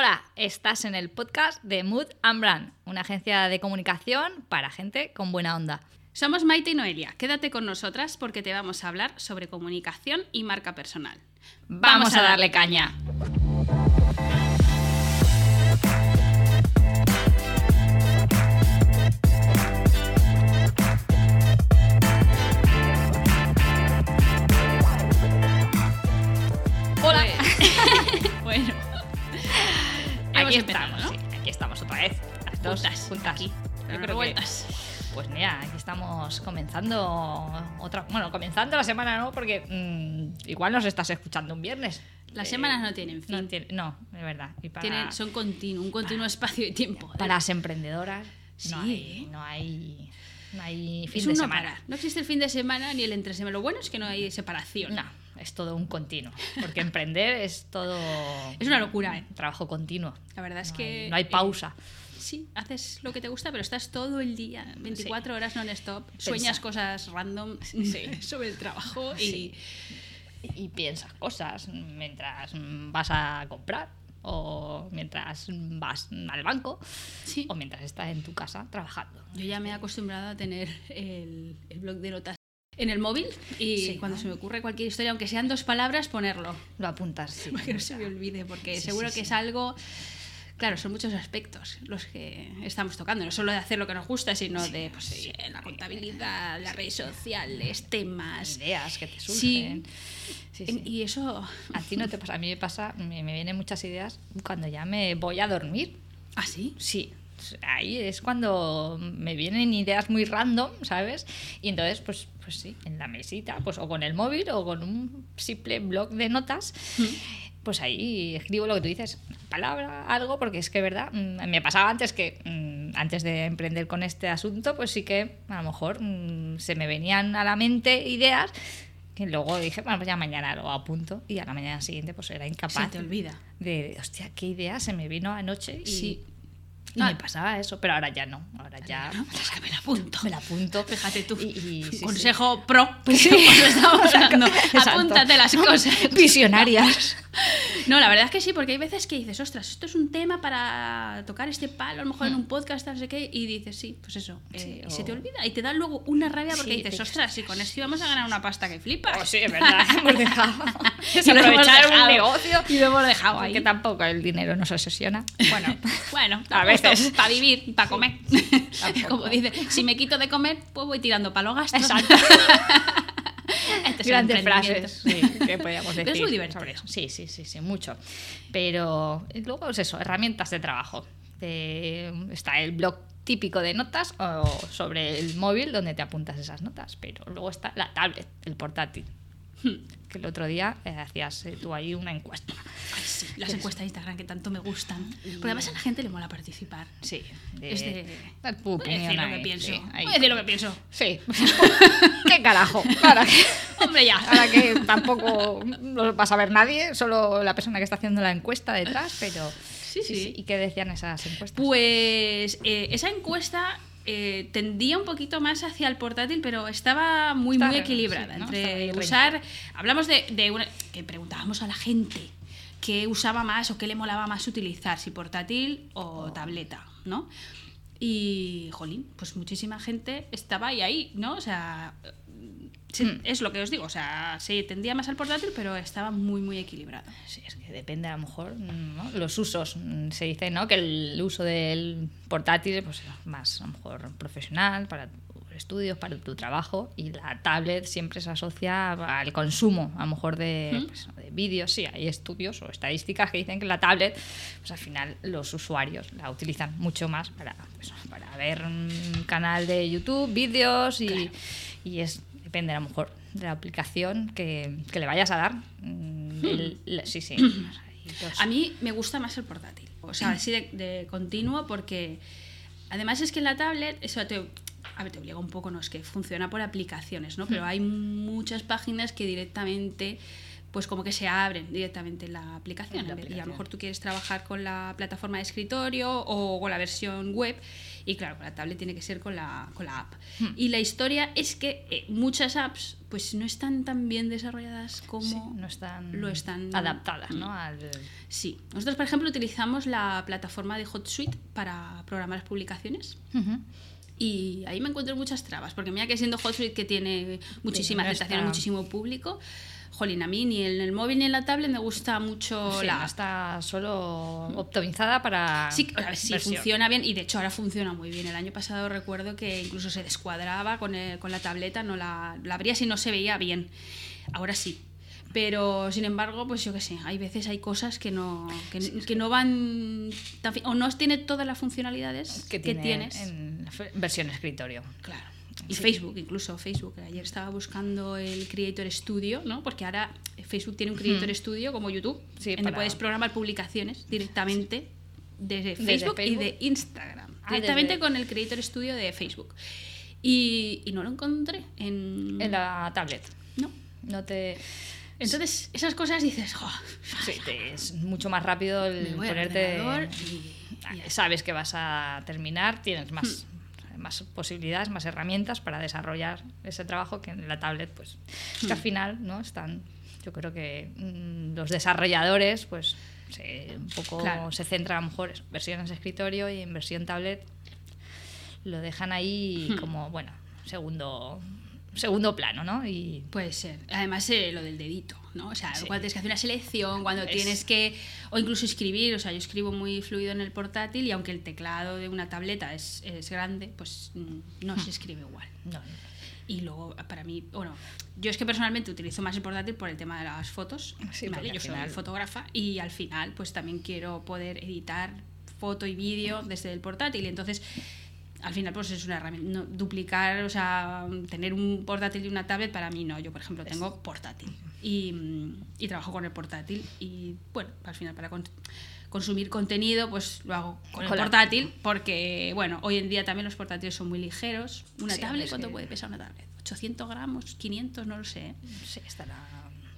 Hola, estás en el podcast de Mood and Brand, una agencia de comunicación para gente con buena onda. Somos Maite y Noelia. Quédate con nosotras porque te vamos a hablar sobre comunicación y marca personal. Vamos, a darle caña. Aquí estamos, ¿no? sí, aquí estamos otra vez. Las dos Juntas, juntas. aquí, Yo pero creo que- revueltas. Pues mira, aquí estamos comenzando otra. Bueno, comenzando la semana, ¿no? Porque mm, igual nos estás escuchando un viernes. Las Eh, semanas no tienen fin. No, tiene- no, es verdad. Y para, Tienen- son continuo, un continuo espacio de tiempo. para las emprendedoras Sí, no, hay, ¿eh? no hay. No hay fin es de un no semana. parar. No existe el fin de semana ni el entre semana. Lo bueno es que no hay separación. No, es todo un continuo. Porque emprender es todo. Es una locura, ¿eh? Trabajo continuo. La verdad es No que. hay- no hay pausa. eh, sí, haces lo que te gusta, pero estás todo el día, 24 horas non-stop. Sueñas cosas random sobre el trabajo y. y piensas cosas mientras vas a comprar o mientras vas al banco Sí. o mientras estás en tu casa trabajando. Yo ya me he acostumbrado a tener el, el blog de notas en el móvil y Sí, cuando ¿no? se me ocurre cualquier historia, aunque sean dos palabras, ponerlo. Lo apuntas, sí. Para que no se me olvide, porque Sí, seguro sí, que es algo. Claro, son muchos aspectos los que estamos tocando, no solo de hacer lo que nos gusta, sino de pues, sí, la contabilidad, las redes sociales, temas. Ideas que te surgen. Sí, sí. Y eso. A ti no te pasa, a mí me pasa, me, me vienen muchas ideas cuando ya me voy a dormir. ¿Ah, sí? Sí, ahí es cuando me vienen ideas muy random, ¿sabes? Y entonces, pues, pues sí, en la mesita, pues o con el móvil o con un simple blog de notas, pues ahí escribo lo que tú dices, palabra, algo, porque es que, ¿verdad? Mm, Me pasaba antes que, mm, antes de emprender con este asunto, pues sí que a lo mejor mm, se me venían a la mente ideas que luego dije, bueno, pues ya mañana lo apunto y a la mañana siguiente pues era incapaz Se te olvida. de, hostia, qué idea se me vino anoche y, Sí. Y Ah. me pasaba eso, pero ahora ya no, ahora ya ¿no? Es que me la apunto. me la apunto. Fíjate tú. Y, y- sí, sí. Consejo pro. Sí. estamos hablando. Exacto. Apúntate las cosas. Visionarias. No, la verdad es que sí, porque hay veces que dices, ostras, esto es un tema para tocar este palo, a lo mejor en un podcast, no sé qué, y dices, sí, pues eso, eh, y se te olvida. Y te da luego una rabia porque dices, ostras, si con esto íbamos a ganar una pasta que flipas. Oh, sí, es verdad, hemos dejado. Y lo hemos un negocio. Y lo hemos dejado ahí. Porque tampoco el dinero nos obsesiona. Bueno, Bueno, A veces. Para vivir y para comer. Como dice, si me quito de comer, pues voy tirando para los gastos. Exacto. Este grandes frases sí, que podríamos decir Pero es muy divertido. sobre eso. Sí, sí, sí, sí, mucho. Pero eh, luego es eso, herramientas de trabajo. De- está el blog típico de notas o sobre el móvil donde te apuntas esas notas, pero luego está la tablet, el portátil. Que el otro día eh, hacías eh, tú ahí una encuesta. Ay, sí, las encuestas de Instagram que tanto me gustan. Porque además a la gente le mola participar. Sí, de, Es de- dar tu Voy a opinión decir lo que pienso. sí, ahí. Voy a decir lo que pienso. Sí. ¿Qué carajo? Ahora que, Hombre, ya. ahora que tampoco lo va a saber nadie, solo la persona que está haciendo la encuesta detrás, pero... Sí, sí. ¿Y qué decían esas encuestas? Pues eh, esa encuesta eh, tendía un poquito más hacia el portátil, pero estaba muy, Está muy re- equilibrada. sí, ¿no? Entre usar. Hablamos de, de una. que preguntábamos a la gente qué usaba más o qué le molaba más utilizar, si portátil o Oh. tableta, ¿no? Y, jolín, pues muchísima gente estaba ahí, ahí ¿no? O sea. Se- Hmm. Es lo que os digo, o sea, se tendía más al portátil, pero estaba muy, muy equilibrado. Sí, es que depende a lo mejor ¿no? los usos. Mm, Se dice ¿no? que el uso del portátil pues, es más a lo mejor profesional para tus estudios, para tu trabajo y la tablet siempre se asocia al consumo a lo mejor de, ¿Mm? pues, de vídeos. Sí, hay estudios o estadísticas que dicen que la tablet pues al final los usuarios la utilizan mucho más para, pues, para ver un canal de YouTube, vídeos y, y es depende a lo mejor de la aplicación que, que le vayas a dar. Mm, el- la- sí, sí. A mí me gusta más el portátil, o sea, así de, de continuo, porque además es que en la tablet, eso te, a ver, te obliga un poco, no es que funciona por aplicaciones, ¿no? Pero hay muchas páginas que directamente pues como que se abren directamente en la aplicación. La vez- Y a lo aplicación. mejor tú quieres trabajar con la plataforma de escritorio o con la versión web. Y claro, con la tablet tiene que ser con la, con la app. Hmm. Y la historia es que eh, muchas apps pues no están tan bien desarrolladas como Sí, no están, lo están adaptadas, ¿no? Mm. Al, Sí, nosotros por ejemplo utilizamos la plataforma de HotSuite para programar las publicaciones Ujú. y ahí me encuentro muchas trabas, porque mira que siendo HotSuite que tiene muchísima aceptación, muchísimo público, jolín, a mí ni en el móvil ni en la tablet me gusta mucho Sí, la no está solo optimizada para. Sí, a ver, sí, versión. funciona bien y de hecho ahora funciona muy bien. El año pasado recuerdo que incluso se descuadraba con, el- con la tableta, no la, la abrías y no se veía bien. Ahora sí. Pero sin embargo, pues yo qué sé, hay veces hay cosas que no, que, que no van tan o no tiene todas las funcionalidades que, que, tiene tienes. en versión escritorio. Claro. Y Sí. Facebook, incluso Facebook. Ayer estaba buscando el Creator Studio, ¿no? Porque ahora Facebook tiene un Creator Studio como YouTube, Sí, donde para- puedes programar publicaciones directamente desde Desde Facebook, y de Instagram. Ah, directamente desde- con el Creator Studio de Facebook. Y, y no lo encontré en... En la tablet. No. No te. Entonces, esas cosas dices, "Jo, Sí, te- es mucho más rápido el ponerte. y- Ah, y. Sabes que vas a terminar, tienes más, Hmm. Más posibilidades, más herramientas para desarrollar ese trabajo que en la tablet, pues. Es que al Hmm. final, ¿no? Están. Yo creo que mm, los desarrolladores, pues. Se, un poco Claro. se centran a lo mejor en versiones de escritorio y en versión tablet lo dejan ahí Hmm. como, bueno, segundo segundo plano, ¿no? Y Puede ser. Además, eh, lo del dedito, ¿no? O sea, Sí. cuando tienes que hacer una selección, cuando Es- tienes que. O incluso escribir, o sea, yo escribo muy fluido en el portátil y aunque el teclado de una tableta es, es grande, pues mm, no Hmm. se escribe igual. no, Y luego, para mí, bueno, yo es que personalmente utilizo más el portátil por el tema de las fotos. Sí, ¿vale? Yo soy final- fotógrafa y al final, pues también quiero poder editar foto y vídeo desde el portátil. Y entonces, al final, pues es una herramienta. no- duplicar, o sea, tener un portátil y una tablet, para mí no. Yo, por ejemplo, tengo portátil y, y trabajo con el portátil. Y bueno, al final, para con- consumir contenido, pues lo hago con el portátil, porque, bueno, hoy en día también los portátiles son muy ligeros. Una Sí, tablet, ¿cuánto que- puede pesar una tablet? 800 gramos, 500, no lo sé. sí, estará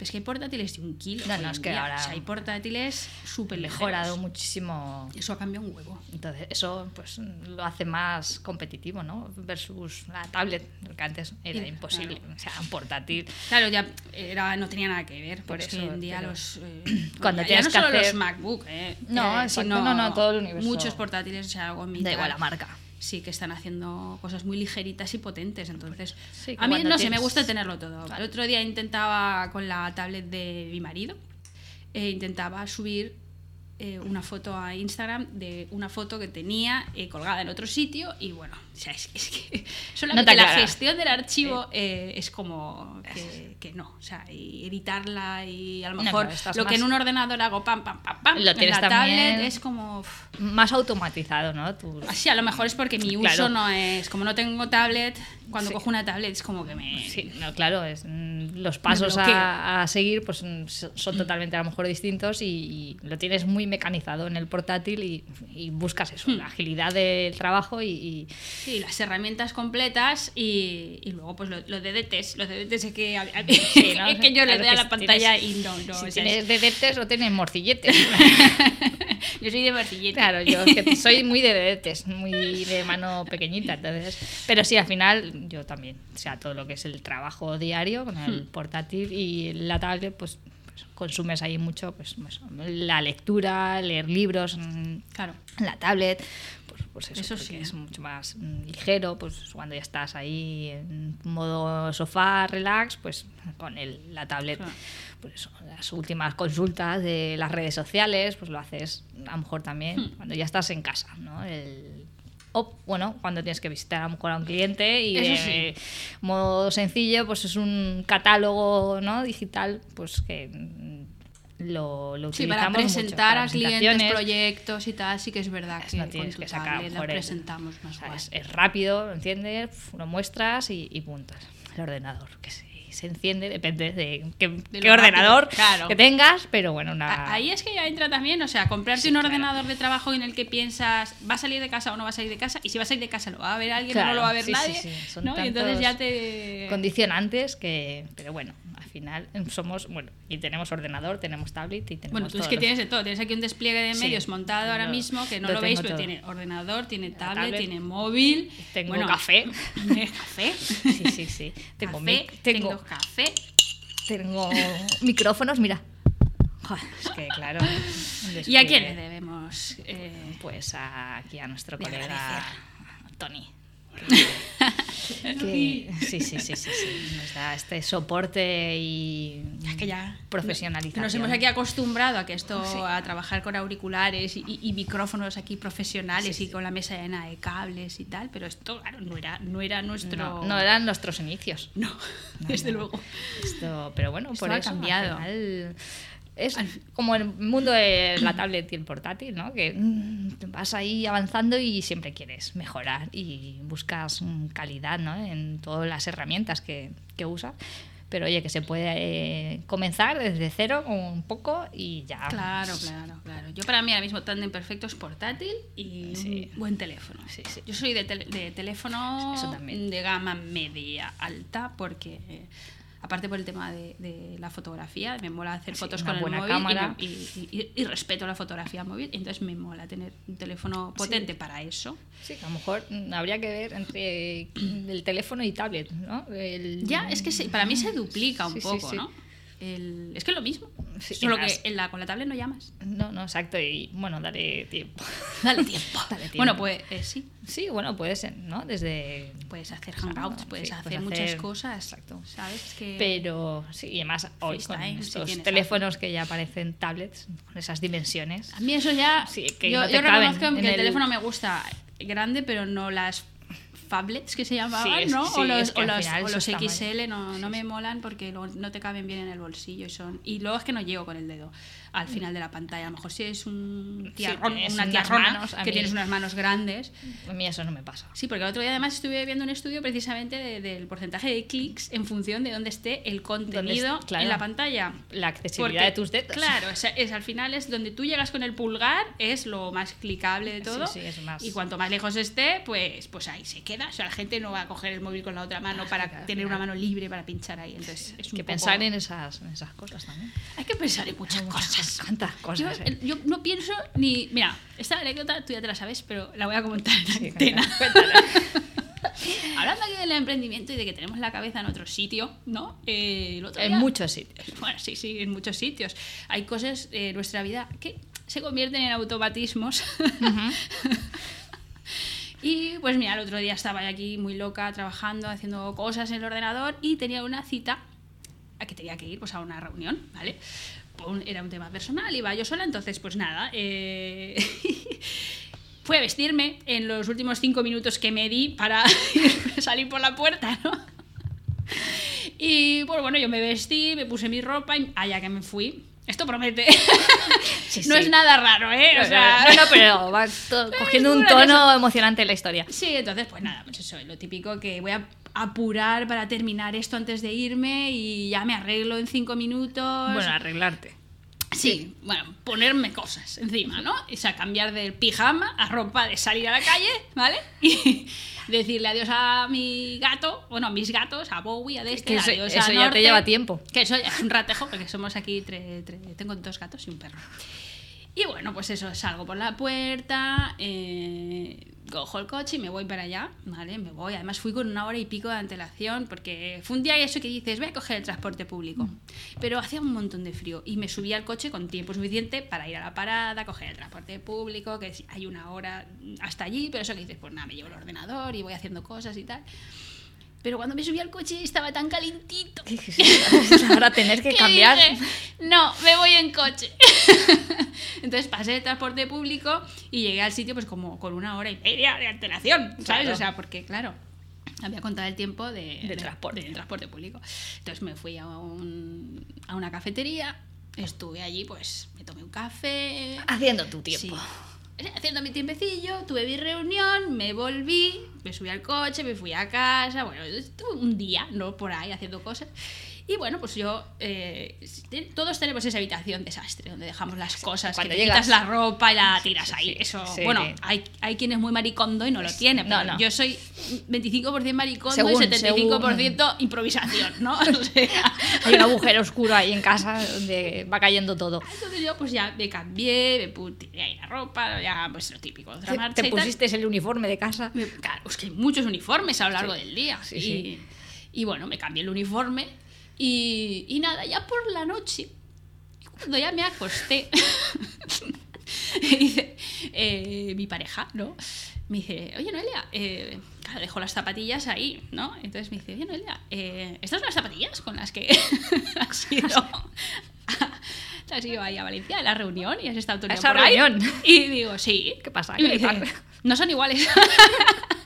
Pero es que hay portátiles de un kilo. No, no, es que ahora O sea, hay portátiles súper mejorado muchísimo. Eso ha cambiado un huevo. Entonces, eso pues lo hace más competitivo, ¿no? Versus la tablet, que antes era Sí, imposible. claro. O sea, un portátil. Claro, ya era, no tenía nada que ver. Por eso eso, hoy en día pero- los. eh, Cuando ya- ya tienes no que solo hacer- los MacBook, eh, No, eh, exacto, no, no, todo el universo. Muchos portátiles, o sea, algo en mi Da igual la marca. Sí, que están haciendo cosas muy ligeritas y potentes. Entonces, Sí, a mí no sé, me gusta tenerlo todo. Claro. El otro día intentaba con la tablet de mi marido, eh, intentaba subir eh, una foto a Instagram de una foto que tenía eh, colgada en otro sitio y bueno, o sea, es, es que solamente te la gestión del archivo eh, es como que, que no, o sea, y editarla y a lo mejor lo que en un ordenador hago pam, pam, pam, pam, Lo en la tablet es como... Más automatizado, ¿no? Tus- Así, a lo mejor es porque mi uso no es. Como no tengo tablet, cuando Sí. cojo una tablet es como que me. Sí, no, claro, es, los pasos a, a seguir pues mm, so- son totalmente a lo mejor distintos y, y lo tienes muy mecanizado en el portátil y, y buscas eso, Hmm. la agilidad del trabajo y, y- Sí, las herramientas completas y, luego pues lo, lo de DTs. Los de DTs es que, a- a- Sí, ¿no? es que yo le doy a la si pantalla tienes- y no, no. si o sea, tienes dedetes o tienes morcilletes. yo soy de martillete. Claro, yo que soy muy de dedetes, muy de mano pequeñita, entonces. Pero sí, al final, yo también. O sea, todo lo que es el trabajo diario con el Hmm. portátil y la tablet, pues, pues, consumes ahí mucho, pues, pues, la lectura, leer libros mm, Claro. la tablet. Pues, pues eso, Eso sí. es mucho más mm, ligero, pues cuando ya estás ahí en modo sofá, relax, pues con el, la tablet Claro. pues eso, las últimas consultas de las redes sociales, pues lo haces a lo mejor también Hmm. cuando ya estás en casa, ¿no? El- o, bueno, cuando tienes que visitar a lo mejor a un cliente y de modo sencillo, pues es un catálogo ¿no? digital, pues que mm, lo, lo Sí, utilizamos para mucho, presentar para a clientes, proyectos y tal, sí que es verdad que no tienes que sacar la presentamos más O sea, es, es rápido, ¿lo entiendes? Lo muestras y, y punto. El ordenador, que se, se enciende, depende de qué, De qué lo ordenador rápido, claro. que tengas, pero bueno, una... Ahí es que ya entra también, o sea, comprarte Sí, un claro. ordenador de trabajo en el que piensas, ¿va a salir de casa o no va a salir de casa? Y si va a salir de casa, ¿lo va a ver alguien o no lo va a ver sí, nadie? sí, son ¿no? Y entonces ya te... condicionantes que... Pero bueno, al final somos, bueno, y tenemos ordenador, tenemos tablet y tenemos Bueno, tú es que los- tienes de todo. Tienes aquí un despliegue de medios montado ahora mismo, que no lo lo, veis, pero tiene ordenador, tiene tablet, tablet. tiene móvil. Tengo bueno, café. tiene café. Sí, sí, sí. Tengo, café, mic- tengo, tengo café. tengo micrófonos, mira. Joder, es que claro. ¿Y a quién le debemos? eh, Pues a- aquí a nuestro colega. Tony. Que, sí, sí, sí, sí, sí. Nos da este soporte y Es que ya profesionalización. nos hemos aquí acostumbrado a que esto a trabajar con auriculares y, micrófonos aquí profesionales y con la mesa llena de cables y tal pero esto claro no era no era nuestro No, eran nuestros inicios. No, desde luego Esto, pero bueno, por ha eso al cambiado. Es como el mundo de la tablet y el portátil, ¿no? Que mm, vas ahí avanzando y siempre quieres mejorar y buscas calidad, ¿no? En todas las herramientas que, que usas. Pero oye, que se puede eh, comenzar desde cero un poco y ya. claro claro claro yo para mí ahora mismo tándem perfecto es portátil y Sí. un buen teléfono Sí, sí. yo soy de, tele- de teléfono Eso también. de gama media alta porque eh, aparte por el tema de, de la fotografía me mola hacer Sí, fotos con el móvil y cámara. y, y- y respeto la fotografía móvil entonces me mola tener un teléfono potente para eso Sí, a lo mejor mm, habría que ver entre el teléfono y tablet, ¿no? El- Ya, es que se- para mí se duplica un Sí, poco. ¿no? El- es que es lo mismo. Sí, Solo más- que en la, con la tablet no llamas. No, no, exacto. Y bueno, dale tiempo. Dale tiempo. Dale tiempo. Bueno, pues eh, sí. Sí, bueno, puede ser, ¿no? Desde. Puedes hacer hangouts, puedes sí, hacer puedes muchas cosas. exacto. ¿Sabes? Que Pero sí, y además hoy con FaceTime, estos teléfonos que ya parecen tablets, con esas dimensiones. A mí eso ya. Sí, que yo no te yo reconozco que el, el- teléfono me gusta grande, pero no las phablets que se llamaban, Sí, ¿no? sí, o los, es que o los, o los XL no, no me molan porque no te caben bien en el bolsillo y son. Y luego es que no llego con el dedo al final de la pantalla. A lo mejor si es un tiarrón, tienes una manos, que mí- tienes unas manos grandes. A mí eso no me pasa. Sí, porque el otro día además estuve viendo un estudio precisamente de- del porcentaje de clics en función de dónde esté el contenido est- claro. en la pantalla. La accesibilidad Porque, de tus dedos. Claro, o sea, es, al final es donde tú llegas con el pulgar, es lo más clicable de todo. Sí, sí, es más- Y cuanto más lejos esté, pues, pues ahí se queda. O sea, la gente no va a coger el móvil con la otra mano para claro, tener claro. una mano libre para pinchar ahí. Entonces, es un que poco- pensar en esas, en esas cosas también. Hay que pensar en muchas cosas. Yo, cosas. ¿eh? yo no pienso ni. Mira, esta anécdota tú ya te la sabes, pero la voy a comentar en Sí, antena. cuéntala. Hablando aquí del emprendimiento y de que tenemos la cabeza en otro sitio, ¿no? Eh, el otro En día- muchos sitios. Bueno, sí, sí, en muchos sitios. Hay cosas en nuestra vida que se convierten en automatismos. y pues mira, el otro día estaba aquí muy loca trabajando, haciendo cosas en el ordenador y tenía una cita a que tenía que ir pues, a una reunión, ¿vale? Era un tema personal, iba yo sola, entonces pues nada. eh, Fui a vestirme en los últimos cinco minutos que me di para salir por la puerta, ¿no? Y pues bueno, yo me vestí, me puse mi ropa y allá que me fui. Esto promete. Sí, no es nada raro, ¿eh? O sea, no, no, pero va cogiendo un tono emocionante en la historia. Sí, entonces, pues nada, pues eso, lo típico que voy a apurar para terminar esto antes de irme y ya me arreglo en cinco minutos. Bueno, arreglarte. Sí, bueno, ponerme cosas encima, ¿no? O sea, cambiar del pijama a ropa de salir a la calle, ¿vale? Y decirle adiós a mi gato, bueno, a mis gatos, a Bowie, a este, Que eso- adiós eso a ya te lleva tiempo. Que eso ya es un ratejo, porque somos aquí, tre- tre- tengo dos gatos y un perro. Y bueno, pues eso, salgo por la puerta, eh, cojo el coche y me voy para allá, ¿vale? Me voy. Además fui con una hora y pico de antelación porque fue un día eso que dices, voy a coger el transporte público. Pero hacía un montón de frío y me subí al coche con tiempo suficiente para ir a la parada, coger el transporte público, que hay una hora hasta allí, pero eso que dices, pues nada, me llevo el ordenador y voy haciendo cosas y tal. Pero cuando me subí al coche estaba tan calentito. Ahora tener que cambiar. dije, no, me voy en coche. Entonces pasé el transporte público y llegué al sitio pues como con una hora y media de antelación, ¿sabes? Claro. O sea, porque claro, había contado el tiempo de, De transporte. del transporte público. Entonces me fui a, un- a una cafetería, estuve allí, pues me tomé un café. Haciendo tu tiempo. Sí. Haciendo mi tiempecillo, tuve mi reunión, me volví, me subí al coche, me fui a casa, bueno, estuve un día, ¿no? Por ahí haciendo cosas. Y bueno, pues yo, eh, todos tenemos esa habitación desastre, donde dejamos las cosas, Cuando que te llegas- quitas la ropa y la tiras sí, ahí. sí, Eso, sí. bueno, hay, hay quien es muy maricondo y no lo tiene, No, pero no. yo soy 25% maricondo Según- y 75% improvisación, ¿no? O sea, Hay un agujero oscuro ahí en casa donde va cayendo todo. entonces yo pues ya me cambié, me tiré ahí la ropa, ya pues lo típico, otra marcha te pusiste el uniforme de casa. Claro, es que hay muchos uniformes a lo largo del día. Sí, y, sí. y bueno, me cambié el uniforme y, y nada, ya por la noche, cuando ya me acosté, dice eh, mi pareja, ¿no? Me dice, oye Noelia, eh, claro, dejo las zapatillas ahí, ¿no? Entonces me dice, oye Noelia, eh, ¿estas son las zapatillas con las que has ido, has ido ahí a Valencia a la reunión y has estado todo el ¿A día esa por ahí?" reunión? Y digo, sí. ¿Qué pasa? Y me ¿Qué dice, no son iguales.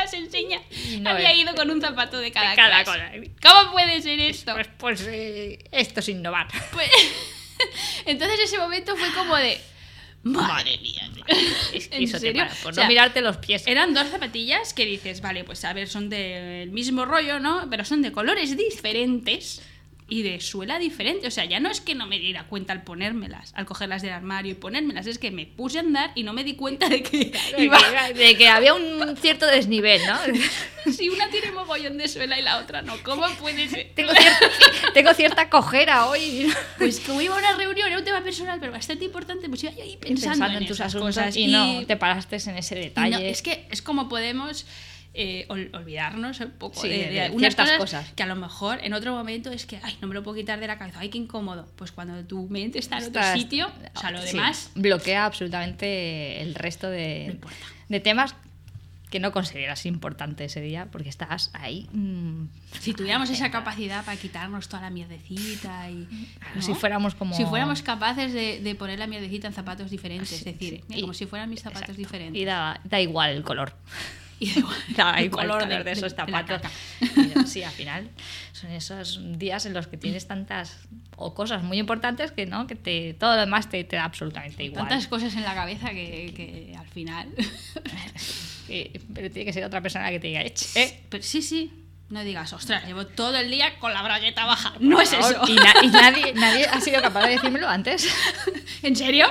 las enseña. No Había es- ido con un zapato de cada, de cada clase. cosa. ¿Cómo puede ser esto? Pues, pues eh, esto es innovar. Pues- Entonces ese momento fue como de... Madre mía. tío". Es que ¿En eso te serio? para, por O sea, no mirarte los pies. Eran dos zapatillas que dices, vale, pues a ver, son del mismo rollo, ¿no? Pero son de colores diferentes y de suela diferente. O sea, ya no es que no me diera cuenta al ponérmelas, al cogerlas del armario y ponérmelas, es que me puse a andar y no me di cuenta de que De iba... que, de que había un cierto desnivel, ¿no? Si una tiene mogollón de suela y la otra no, ¿cómo puede ser? Tengo cierta, tengo cierta cojera hoy. Pues como iba a una reunión, era un tema personal, pero bastante importante, pues iba yo ahí pensando, Pensando en tus asuntos cosas y, no te paraste en ese detalle. no, es que es como podemos eh, ol- olvidarnos un poco Sí, de, de de ciertas cosas, cosas. que a lo mejor en otro momento es que, ay, no me lo puedo quitar de la cabeza, ay, qué incómodo. Pues cuando tu mente está en otro Estás- sitio, o sea, lo sí, demás, bloquea absolutamente el resto no de, importa. de temas que no consideras importante ese día porque estás ahí. mm, Si tuviéramos esa capacidad para quitarnos toda la mierdecita y. ¿no? Si fuéramos como. Si fuéramos capaces de, de poner la mierdecita en zapatos diferentes, Sí, es decir, sí. mira, Y- como si fueran mis zapatos Exacto. diferentes. Y da, da igual el color. Y da igual, Da igual color color de- de, esos de- de zapatos. Pero sí, al final son esos días en los que tienes tantas o cosas muy importantes que no, que te, todo lo demás te, te da absolutamente igual. Tantas cosas en la cabeza que, que al final. Eh, pero tiene que ser otra persona que te diga, "Ech, eh, Pero sí, sí. No digas, ostras, llevo todo el día con la bragueta baja. No es por eso. favor". Y, na- y nadie, nadie ha sido capaz de decírmelo antes. ¿En serio?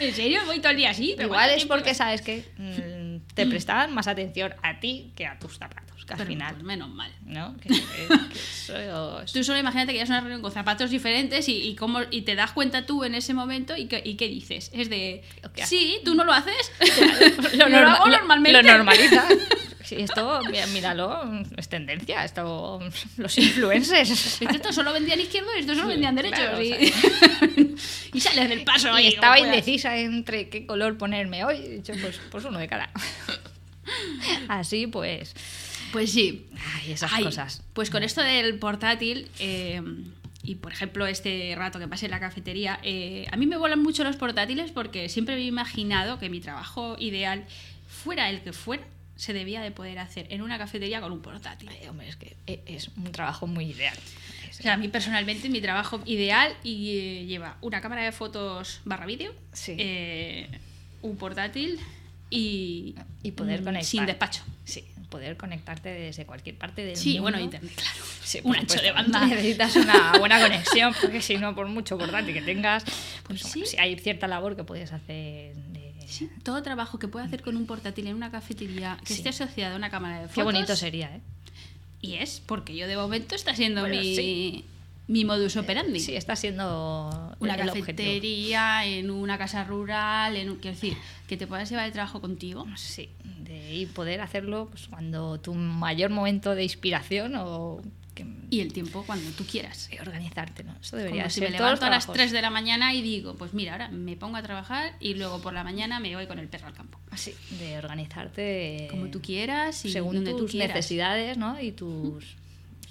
¿En serio? Voy todo el día así. ¿Pero Igual es porque sabes que mm, te prestaban más atención a ti que a tus zapatos, que al Pero, final, pues, menos mal. ¿no? Que, que- Tú solo imagínate que ya es una reunión con zapatos diferentes y, y, cómo, y te das cuenta tú en ese momento y, que- y qué dices. Es de, sí, tú no lo haces. lo, lo norma- hago lo- normalmente. lo normaliza. Sí, esto, míralo, es tendencia. Esto, los influencers. Estos solo vendían izquierdo y estos solo vendían derechos. claro, y, o y sales del paso Y estaba indecisa entre qué color ponerme hoy. He dicho, pues, pues uno de cada. Así pues. Pues sí. Ay, esas Ay, cosas. Pues con esto del portátil, eh, y por ejemplo este rato que pasé en la cafetería, eh, a mí me vuelan mucho los portátiles porque siempre me he imaginado que mi trabajo ideal, fuera el que fuera, se debía de poder hacer en una cafetería con un portátil. Ay, hombre, es que e- es un trabajo muy ideal. O sea, a mí personalmente mi trabajo ideal y, eh, lleva una cámara de fotos barra vídeo, Sí. eh, un portátil y, Y poder conectar. sin despacho. Sí, poder conectarte desde cualquier parte del Sí, mundo. bueno, internet, claro. Sí, un ancho de banda. Necesitas una buena conexión, porque si no, por mucho portátil que tengas, pues Sí. bueno, sí, hay cierta labor que puedes hacer. de- Sí, todo trabajo que pueda hacer con un portátil en una cafetería que Sí. esté asociado a una cámara de fotos. Qué bonito sería, ¿eh? Y es, porque yo de momento está siendo Bueno, mi, sí. mi modus operandi. Sí, está siendo una el cafetería, en una casa rural, en un, quiero decir, que te puedas llevar el trabajo contigo. Sí, de, y poder hacerlo pues, cuando tu mayor momento de inspiración o que, Y el tiempo cuando tú quieras. de organizarte, ¿no? Eso debería Como si ser me todos los levanto a las trabajos. 3 de la mañana y digo, pues mira, ahora me pongo a trabajar y luego por la mañana me voy con el perro al campo. Sí, de organizarte Como tú quieras y según donde tus necesidades ¿no? y tus,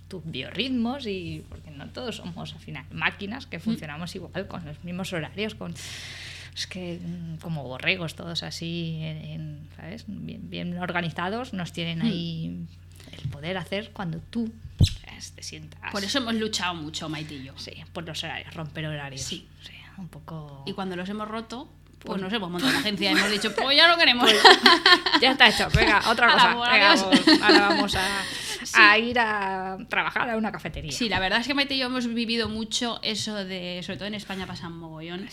tus biorritmos y porque no todos somos al final máquinas que funcionamos igual con los mismos horarios con es que mm, como borregos todos así en- en, ¿sabes? Bien, bien organizados nos tienen ahí el poder hacer cuando tú ¿sabes? te sientas Por eso hemos luchado mucho, Maite y yo. sí por los horarios romper horarios Sí. Sí, un poco Y cuando los hemos roto, pues Pues- nos hemos montado una agencia y hemos dicho, pues ya no queremos. ya está hecho venga otra cosa venga, vamos, ahora vamos a, a ir a trabajar a una cafetería. Sí, la verdad es que Maite y yo hemos vivido mucho eso de, sobre todo en España pasa mogollón,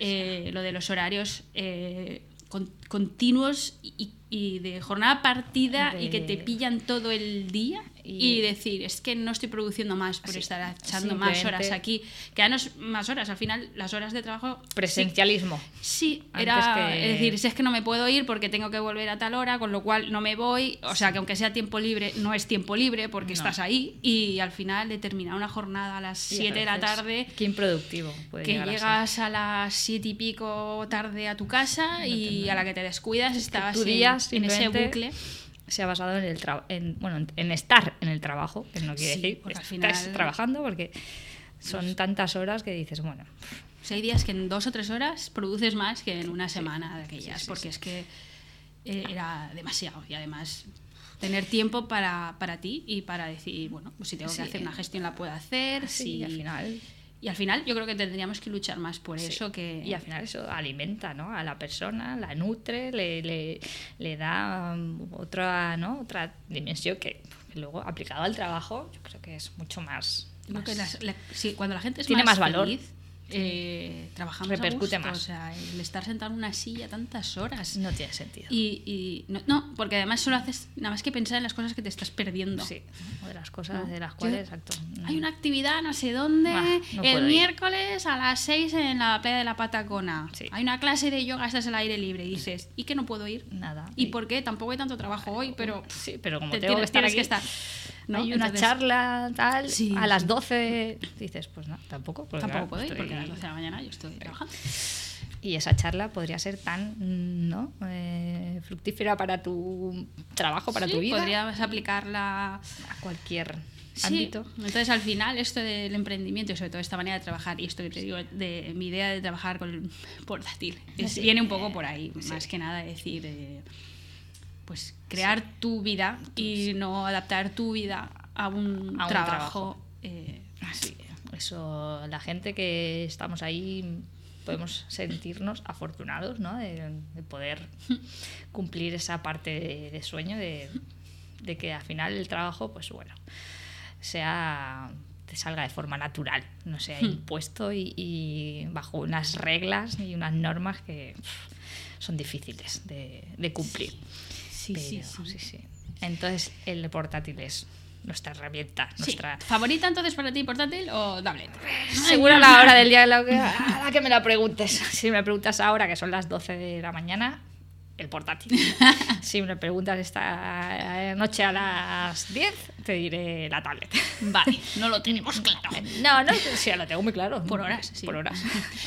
eh, lo de los horarios eh, con- continuos y, y de jornada partida y que te pillan todo el día Y- y, decir, es que no estoy produciendo más por Sí, estar echando más horas aquí, que ya no es más horas, al final las horas de trabajo... Presencialismo. Sí, era que- es decir, si es que no me puedo ir porque tengo que volver a tal hora, con lo cual no me voy, o sea que aunque sea tiempo libre, no es tiempo libre porque No. estás ahí y al final de terminar una jornada a las Y a 7 de la tarde Qué improductivo. puede que a llegas a las siete y pico tarde a tu casa y a la que te descuidas estabas en- ese bucle. Se ha basado en el en, bueno, en- estar en el trabajo, que no quiere Sí, decir porque al estás trabajando porque son tantas horas que dices, bueno, O sea, hay días que en dos o tres horas produces más que en una semana de aquellas, sí, porque es que eh, era demasiado y además tener tiempo para, para ti y para decir, bueno, pues si tengo que hacer una gestión la puedo hacer. sí, si- al final Y al final yo creo que tendríamos que luchar más por Sí. eso que... Y al final eso alimenta ¿no? a la persona, la nutre, le, le, le da um, otra, ¿no? otra dimensión que, que luego aplicado al trabajo yo creo que es mucho más... Creo que más- las- la- sí, cuando la gente es Tiene más, más valor. feliz, eh, trabajamos Repercute a gusto, más. O sea, el estar sentado en una silla tantas horas. no tiene sentido. Y, y no, no, porque además solo haces nada más que pensar en las cosas que te estás perdiendo. Sí, o de las cosas ¿no? de las Yo- cuales, exacto. Hay una actividad no sé dónde no el ir. miércoles a las 6 en la playa de la Patacona. Sí. Hay una clase de yoga, estás al aire libre y dices, ¿y que no puedo ir? Nada. ¿Y por qué? Tampoco hay tanto trabajo hoy, pero Sí, pero como te tengo que tienes, que estar. ¿No? hay una Entonces, charla tal Sí, a las sí. 12 dices pues no tampoco porque, Tampoco puedo ir porque a las 12 de la mañana yo estoy trabajando. y esa charla podría ser tan no Eh, fructífera para tu trabajo para Sí, tu vida Podrías aplicarla a cualquier Sí, ámbito entonces al final esto del emprendimiento y sobre todo esta manera de trabajar y esto que te digo de mi idea de trabajar con el portátil es- viene un poco por ahí Sí. más que nada decir eh, pues crear tu vida y no adaptar tu vida a un, A un trabajo, eh, Así, eso, la gente que estamos ahí podemos sentirnos afortunados, ¿no? De, de poder cumplir esa parte de, de sueño de, de que al final el trabajo, pues bueno, sea te salga de forma natural, no sea Hmm. impuesto y, y bajo unas reglas y unas normas que son difíciles de, de cumplir. sí, sí, sí. sí, sí. Entonces el portátil es nuestra herramienta, Sí. nuestra ¿Favorita entonces para ti portátil o tablet? Seguro a la hora del día en la que, a la que me la preguntes. Si me preguntas ahora, que son las 12 de la mañana, el portátil. Si me preguntas esta noche a las 10, te diré la tablet. Vale, no lo tenemos claro. No, no, sí, lo tengo muy claro. Por horas, sí. Por horas.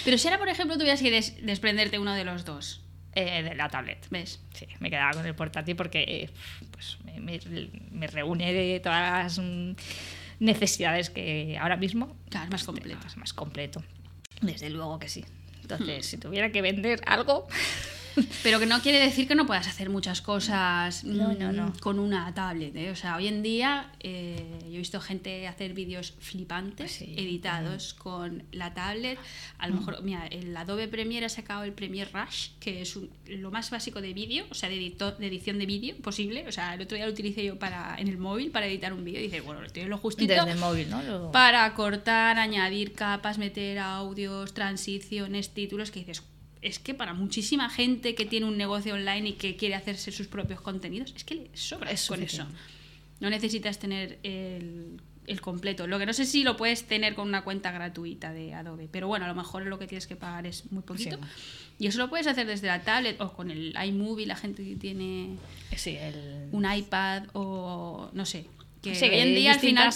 Pero si ahora, por ejemplo, tuvieras que des- desprenderte uno de los dos, Eh, de la tablet. ¿ves? Sí, me quedaba con el portátil porque eh, pues, me, me- me reúne de todas las mm, necesidades que ahora mismo Claro, es más pues, completo. Es más completo. Desde luego que sí. Entonces, si tuviera que vender algo, Pero que no quiere decir que no puedas hacer muchas cosas No, no, mm, no. con una tablet. ¿eh? O sea, hoy en día eh, yo he visto gente hacer vídeos flipantes, Sí. editados con la tablet. A lo mejor, mira, el Adobe Premiere ha sacado el Premiere Rush, que es un- lo más básico de vídeo, o sea, de, edito- de edición de vídeo posible. O sea, el otro día lo utilicé yo para, en el móvil para editar un vídeo y dices, bueno, tienes lo justito. desde el móvil, ¿no? Lo- Para cortar, añadir capas, meter audios, transiciones, títulos, que dices, es que para muchísima gente que tiene un negocio online y que quiere hacerse sus propios contenidos, es que le sobra Es con eso. No necesitas tener el, el completo. Lo que no sé si lo puedes tener con una cuenta gratuita de Adobe, pero bueno, a lo mejor lo que tienes que pagar es muy poquito. Sí. Y eso lo puedes hacer desde la tablet o con el iMovie, la gente que tiene Sí, el... un iPad o no sé. Que Sí, hoy en día al final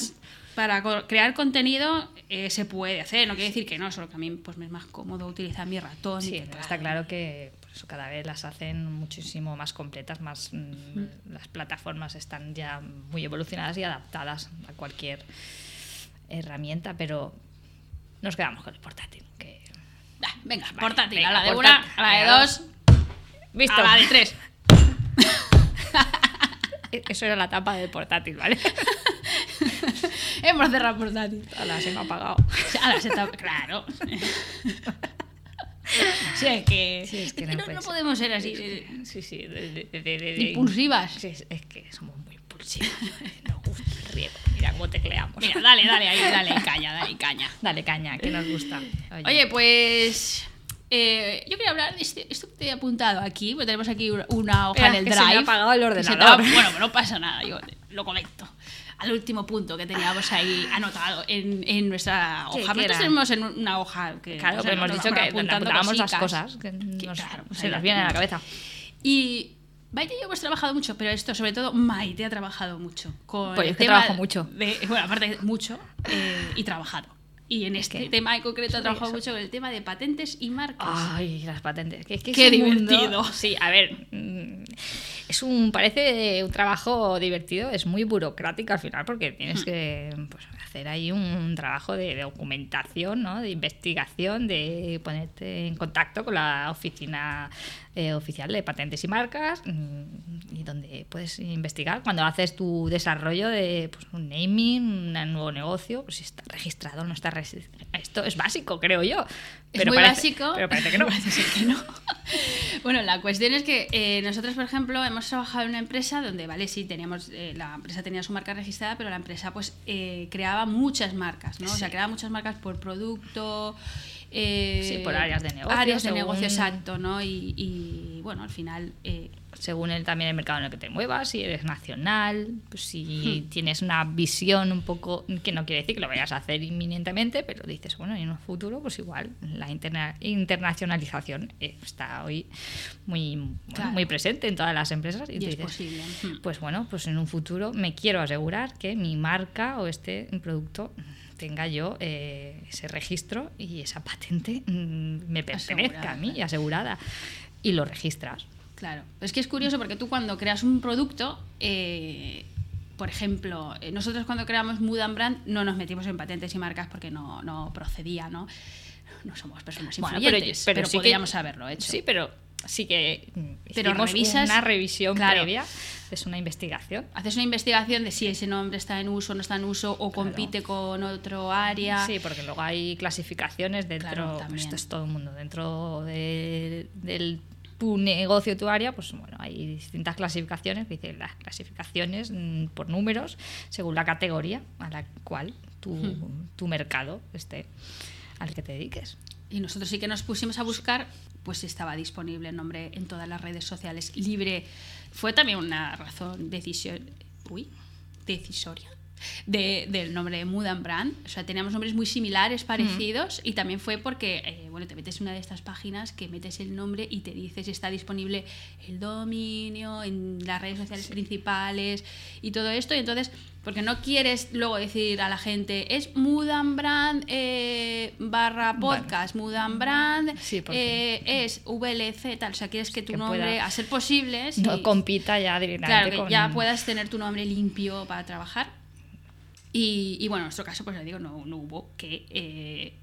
para crear contenido eh, se puede hacer, no quiere decir que no, solo que a mí pues, me es más cómodo utilizar mi ratón. y Sí, teclado. está claro que por eso cada vez las hacen muchísimo más completas, más mm, las plataformas están ya muy evolucionadas y adaptadas a cualquier herramienta, pero nos quedamos con el portátil. Que... Ah, venga, Vale, portátil, venga, a la de portátil. una, a la de dos, Visto. a la de tres. Eso era la tapa del portátil, ¿vale? Hemos cerrado portátil. Ahora se me ha apagado. Ahora se está. Claro. Sí, es que, Sí, es que no podemos ser así Sí, sí, de, de- de- de- de- impulsivas. Sí, es, es que somos muy impulsivos. Nos gusta griego. Mira cómo tecleamos. Mira, dale, dale ahí, dale caña, dale caña. Dale caña, que nos gusta. Oye, pues. eh, yo quería hablar de este, esto que te he apuntado aquí, porque tenemos aquí una- hoja Espera, en el que se drive. me ha apagado el se te ordenador. ha- bueno, pues no pasa nada, yo lo comento. Al último punto que teníamos ahí anotado en, en nuestra ¿Qué- hoja. Nosotros tenemos en una hoja que. Claro, o sea, pero hemos dicho que apuntábamos las cosas que Que, nos- claro, se ahí nos la vienen a la cabeza. Y Maite y yo hemos trabajado mucho, pero esto sobre todo Maite ha trabajado mucho. Con Pues el es que tema trabajo mucho. de- bueno, aparte mucho eh, y trabajado. Y en este tema en concreto ha Sí, trabajado mucho con el tema de patentes y marcas. Ay, las patentes. Que, que Qué ese mundo- divertido. Sí, a ver. mm, Es un. Parece un trabajo divertido. Es muy burocrático al final porque tienes Hmm. que pues, hacer ahí un trabajo de documentación, ¿no? De investigación, de ponerte en contacto con la oficina eh, oficial de patentes y marcas mm, y donde puedes investigar cuando haces tu desarrollo de pues, un naming, un nuevo negocio, pues si está registrado o no está registrado. Esto es básico, creo yo. Es muy parece- básico. Pero parece que no. Parece que no. bueno, la cuestión es que eh, nosotros, por ejemplo, hemos trabajado en una empresa donde, vale, sí, teníamos, eh, la empresa tenía su marca registrada, pero la empresa pues eh, creaba muchas marcas, ¿no? O sea, creaba muchas marcas por producto. Eh, Sí, por áreas de negocio, Áreas de según- negocio, exacto, ¿no? Y, y, bueno, al final. eh, según el, también el mercado en el que te muevas, si eres nacional, pues si Hmm. tienes una visión un poco, que no quiere decir que lo vayas a hacer inminentemente, pero dices, bueno, en un futuro, pues igual la interna- internacionalización eh, está hoy muy, bueno, Claro. muy presente en todas las empresas. Y, Y tú es dices, posible. Hmm. Pues bueno, pues en un futuro me quiero asegurar que mi marca o este producto tenga yo eh, ese registro y esa patente mm, me pertenezca a mí, Asegurada. asegurada. Y lo registras. Claro. Es que es curioso porque tú cuando creas un producto, eh, por ejemplo, eh, nosotros cuando creamos Mood and Brand no nos metimos en patentes y marcas porque no, no procedía, ¿no? No somos personas Bueno, influyentes, pero, sí que- podríamos haberlo hecho. Sí, pero sí que mm, Pero revisas- una revisión claro. previa, es una investigación. Haces una investigación de si ese nombre está en uso no está en uso o compite con otro área. Sí, porque luego hay clasificaciones dentro, Claro, esto es todo el mundo, dentro de- del tu negocio, tu área, pues bueno, hay distintas clasificaciones, dice las clasificaciones mm, por números, según la categoría a la cual tu, Hmm. tu mercado esté, al que te dediques. Y nosotros sí que nos pusimos a buscar, pues estaba disponible el nombre en todas las redes sociales libre. Fue también una razón decisión, uy, decisoria. De, del nombre de Mood and Brand. O sea, teníamos nombres muy similares, parecidos, y también fue porque, eh, bueno, te metes en una de estas páginas que metes el nombre y te dice si está disponible el dominio en las redes sociales principales y todo esto. Y entonces, porque no quieres luego decir a la gente, es Mood and Brand eh, barra podcast, Mood and Brand, Sí, eh, es VLC, tal. O sea, quieres que tu que nombre, pueda- a ser posible, si- No compita ya directamente claro, que con... ya puedas tener tu nombre limpio para trabajar. Y, y bueno, en nuestro caso, pues le digo, no, no hubo que eh,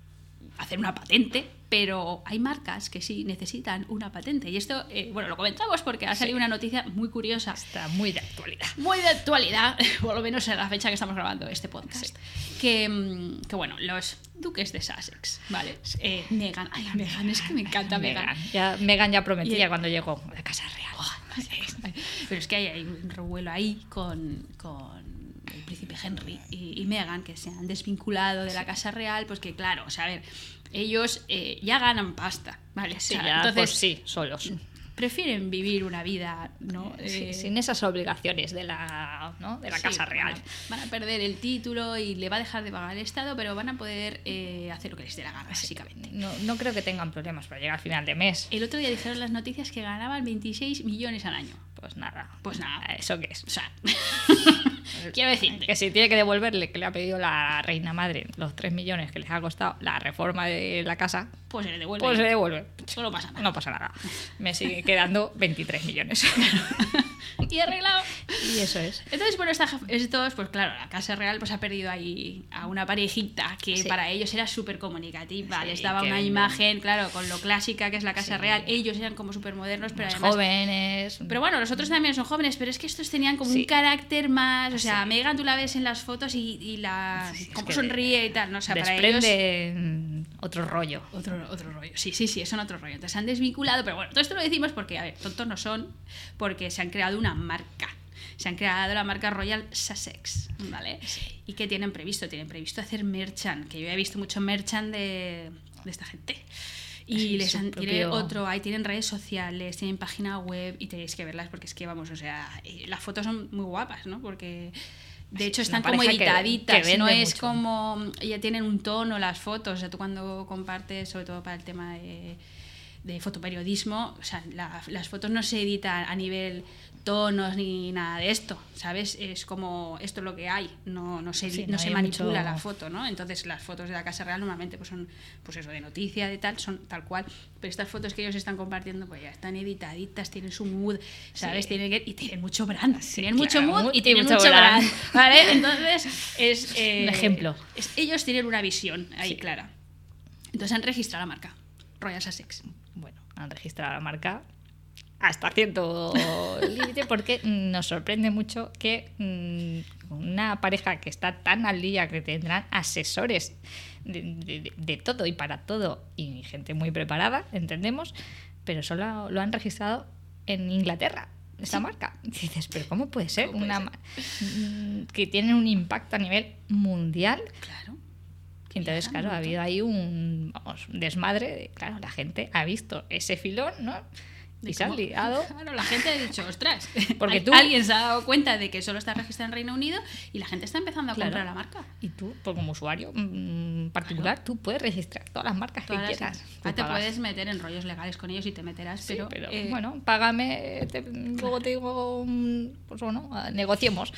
hacer una patente, pero hay marcas que sí necesitan una patente. Y esto, eh, bueno, lo comentamos porque ha salido una noticia muy curiosa Está muy de actualidad. muy de actualidad, por lo menos en la fecha que estamos grabando este podcast. Que, mm, que bueno, los duques de Sussex, ¿vale? Eh, Megan, ay, Megan, es que me encanta Megan. Megan ya, Megan ya prometía el- cuando llegó a la Casa Real. Pero es que hay, hay un revuelo ahí con, con el príncipe Henry y, y Meghan, que se han desvinculado de la Casa Real, pues que claro, o sea, a ver, ellos eh, ya ganan pasta, ¿vale? O Sí, sea, ya entonces sí, solos. prefieren vivir una vida, ¿no? Sí, Eh, sin esas obligaciones de la, ¿no? de la Casa Real. Van a, van a perder el título y le va a dejar de pagar el Estado, pero van a poder eh, hacer lo que les dé la gana, básicamente. No, no creo que tengan problemas para llegar al final de mes. El otro día dijeron las noticias que ganaban 26 millones al año. Pues nada. Pues nada. ¿Eso qué es? O sea, quiero decirte. Que si tiene que devolverle, que le ha pedido la reina madre, los 3 millones que les ha costado la reforma de la casa, Pues se le devuelve. pues se devuelve. No pasa nada. No pasa nada. Me sigue quedando 23 millones. Y arreglado. y eso es. Entonces, bueno, esta, estos, pues claro, la Casa Real pues ha perdido ahí a una parejita que Sí. para ellos era súper comunicativa. Sí, Les daba una imagen, claro, con lo clásica que es la Casa Sí. Real. Ellos eran como súper modernos, pero Más además jóvenes. Pero bueno, los otros también son jóvenes, pero es que estos tenían como un carácter más. O sea. Megan tú la ves en las fotos y, y la. Que sonríe y tal, ¿no? O sea, para ellos. Otro rollo. Otro, otro rollo. Sí, sí, sí, son otro rollo. Entonces se han desvinculado, pero bueno, todo esto lo decimos porque, a ver, tontos no son, porque se han creado una marca. se han creado la marca Royal Sussex, ¿vale? ¿Y qué tienen previsto? Tienen previsto hacer merchant, que yo he visto mucho merchant de, de esta gente. Y les han, tienen otro, ahí tienen redes sociales, tienen página web y tenéis que verlas porque es que, vamos, o sea, eh, las fotos son muy guapas, ¿no? Porque de hecho están como que- editaditas, que no es mucho. como ya tienen un tono las fotos, o sea, tú cuando compartes, sobre todo para el tema de, de fotoperiodismo, o sea, la- las fotos no se editan a nivel tonos ni nada de esto, ¿sabes? Es como esto es lo que hay, no, no se, Sí, no no se manipula mucho- la foto, ¿no? Entonces las fotos de la Casa Real normalmente pues son pues eso de noticia, de tal, son tal cual, pero estas fotos que ellos están compartiendo pues ya están editaditas, tienen su mood, ¿sabes? Sí. Tienen que- y tienen mucho brand, Sí, tienen claro, mucho mood y tienen mucho mucho, brand. brand, ¿vale? Entonces es eh, Un ejemplo. es- ellos tienen una visión ahí clara. Entonces han registrado la marca Royal Sussex. bueno, han registrado la marca hasta cierto límite porque nos sorprende mucho que mm, una pareja que está tan al día que tendrán asesores de, de- de todo y para todo y gente muy preparada, entendemos, pero solo lo han registrado en Inglaterra. Esta marca. Y dices, pero ¿cómo puede ser? ¿Cómo puede una ser? mm, que tiene un impacto a nivel mundial Claro. y entonces, claro, ha habido ahí un, vamos, un desmadre. De, claro, la gente ha visto ese filón, ¿no? Y se han liado. Claro, la gente ha dicho, ostras, Porque tú- alguien se ha dado cuenta de que solo está registrado en Reino Unido y la gente está empezando a Claro. comprar la marca. Y tú, pues como usuario mm, particular, tú puedes registrar todas las marcas Todas que las- quieras. Ah, Tú te puedes meter en rollos legales con ellos y te meterás, Sí, pero, pero, eh, bueno, págame, te- luego te digo, mm, pues bueno, ah, negociemos.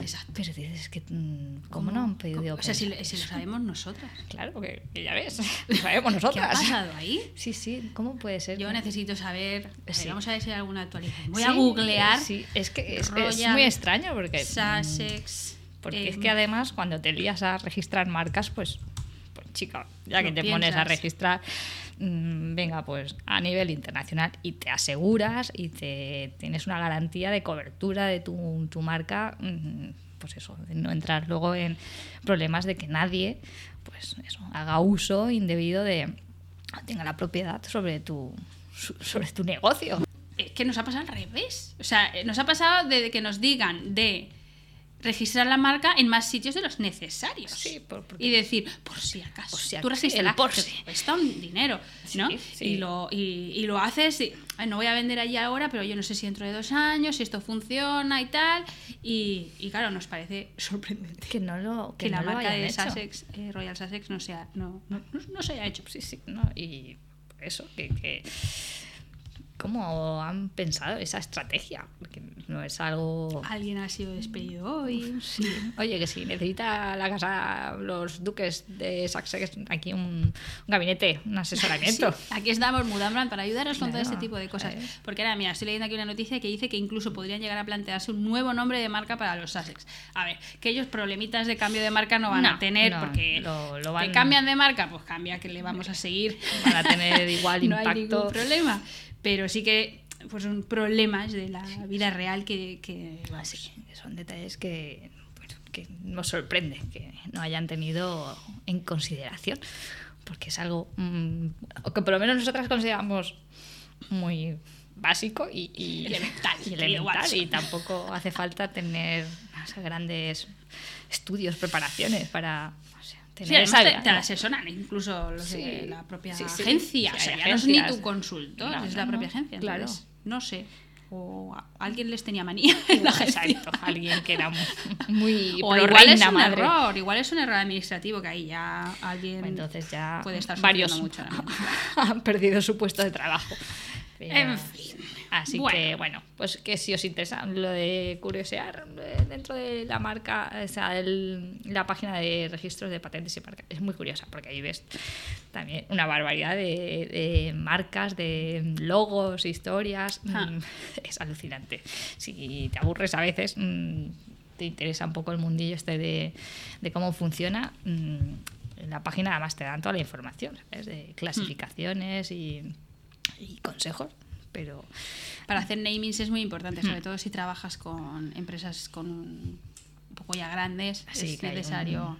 exacto. Pero dices que, mm, ¿cómo no han pedido? O sea, si, si lo sabemos nosotras. Claro, porque que ya ves, lo sabemos ¿Qué ha nosotras. pasado ahí? Sí, sí, ¿cómo puede ser? Yo necesito saber. Sí. Vamos a ver si hay alguna actualización. Voy Sí, a googlear Sí, es que es, muy extraño porque. mm, Sussex. Porque es eh, que además cuando te lías a registrar marcas, pues, pues chica, ya que te pones a registrar, mm, venga, pues a nivel internacional y te aseguras y te tienes una garantía de cobertura de tu, tu marca, mm, pues eso, de no entrar luego en problemas de que nadie, pues eso, haga uso indebido de tenga la propiedad sobre tu sobre tu negocio. Es que nos ha pasado al revés. O sea, eh, nos ha pasado de que nos digan de registrar la marca en más sitios de los necesarios. Sí, por- porque- y decir, por si acaso, Por si tú acaso, regístrala, el por si. cuesta un dinero, ¿no? Sí, sí. Y, lo, y, y lo haces, y, "Ay, no voy a vender allí ahora, pero yo no sé si dentro de dos años, si esto funciona y tal. Y, y claro, nos parece sorprendente Que no lo que, que, la no marca de. Sussex, eh, Royal Sussex, no, sea, no, no, no- no se haya hecho. Sí, sí, no, y eso, que, que- ¿Cómo han pensado esa estrategia? Porque no es algo... Alguien ha sido despedido hoy. Sí. Oye, que si necesita la casa, los duques de Sussex, aquí un, un gabinete, un asesoramiento. Sí, aquí estamos Mudambran para ayudaros con todo este tipo de cosas. Porque ahora, mira, estoy leyendo aquí una noticia que dice que incluso podrían llegar a plantearse un nuevo nombre de marca para los Sussex. A ver, que ellos problemitas de cambio de marca no van No, a tener no, porque lo- lo que van- cambian de marca, pues cambia, que le vamos a seguir. Van a tener igual no hay ningún impacto. problema. Pero sí que pues son problemas de la vida real que, que vamos, Sí, son detalles que, bueno, que nos sorprende que no hayan tenido en consideración, porque es algo mm, o que por lo menos nosotras consideramos muy básico y, y- Elemental, y, elemental, y tampoco hace falta tener grandes estudios, preparaciones para Sí, además te, te la asesoran incluso los de la propia sí, agencia. O sea, ya no es ni tu consultor, es no, la propia agencia. claro. entonces, no sé. O alguien les tenía manía en la. Exacto, alguien que era muy, O igual es un madre. error, igual es un error administrativo que ahí ya alguien Entonces ya puede estar varios mucho. han perdido su puesto de trabajo. Pero- En fin. Así Bueno. que, bueno, pues que si os interesa lo de curiosear eh, dentro de la marca, o sea, el- la página de registros de patentes y marcas, es muy curiosa porque ahí ves también una barbaridad de, de marcas, de logos, historias. Ah. mm, Es alucinante. Si te aburres a veces, mm, te interesa un poco el mundillo este de, de cómo funciona. mm, en la página además te dan toda la información, ¿sabes? De clasificaciones y, y consejos, pero Para hacer namings es muy importante, sobre todo si trabajas con empresas con un, poco ya grandes. Sí, es que necesario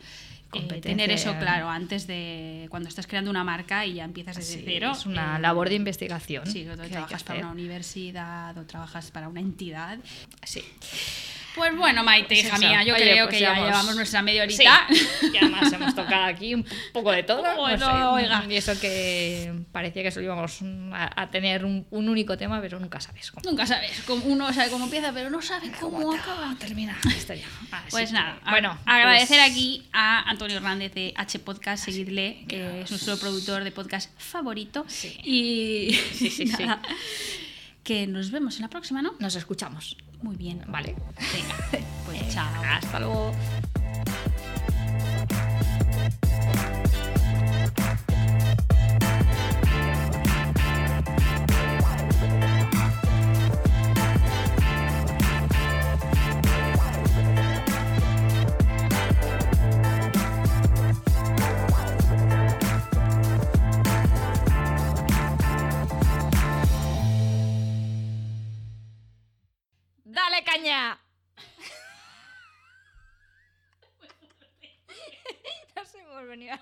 eh, tener eso claro antes de cuando estás creando una marca y ya empiezas desde sí, cero. es una eh, labor de investigación. Sí, que trabajas para una universidad o trabajas para una entidad. Sí. Pues bueno, Maite, Pues hija eso. mía, yo Oye, creo pues que ya llevamos- llevamos nuestra media Sí, horita. y además hemos tocado aquí un poco de todo. De no sé, oiga. Y eso que parecía que solo íbamos a, a tener un, un único tema, pero nunca sabes cómo. Nunca sabes, cómo- uno sabe cómo empieza, pero no sabe cómo acaba. termina la historia. Así Pues que, nada, bueno, agradecer pues- aquí a Antonio Hernández de H Podcast, seguidle, que es nuestro productor de podcast favorito. Sí. Y Sí, sí, sí. que nos vemos en la próxima, ¿no? Nos escuchamos. Muy bien. Vale. Venga, pues chao. Hasta luego. Caña! Nos hemos venido.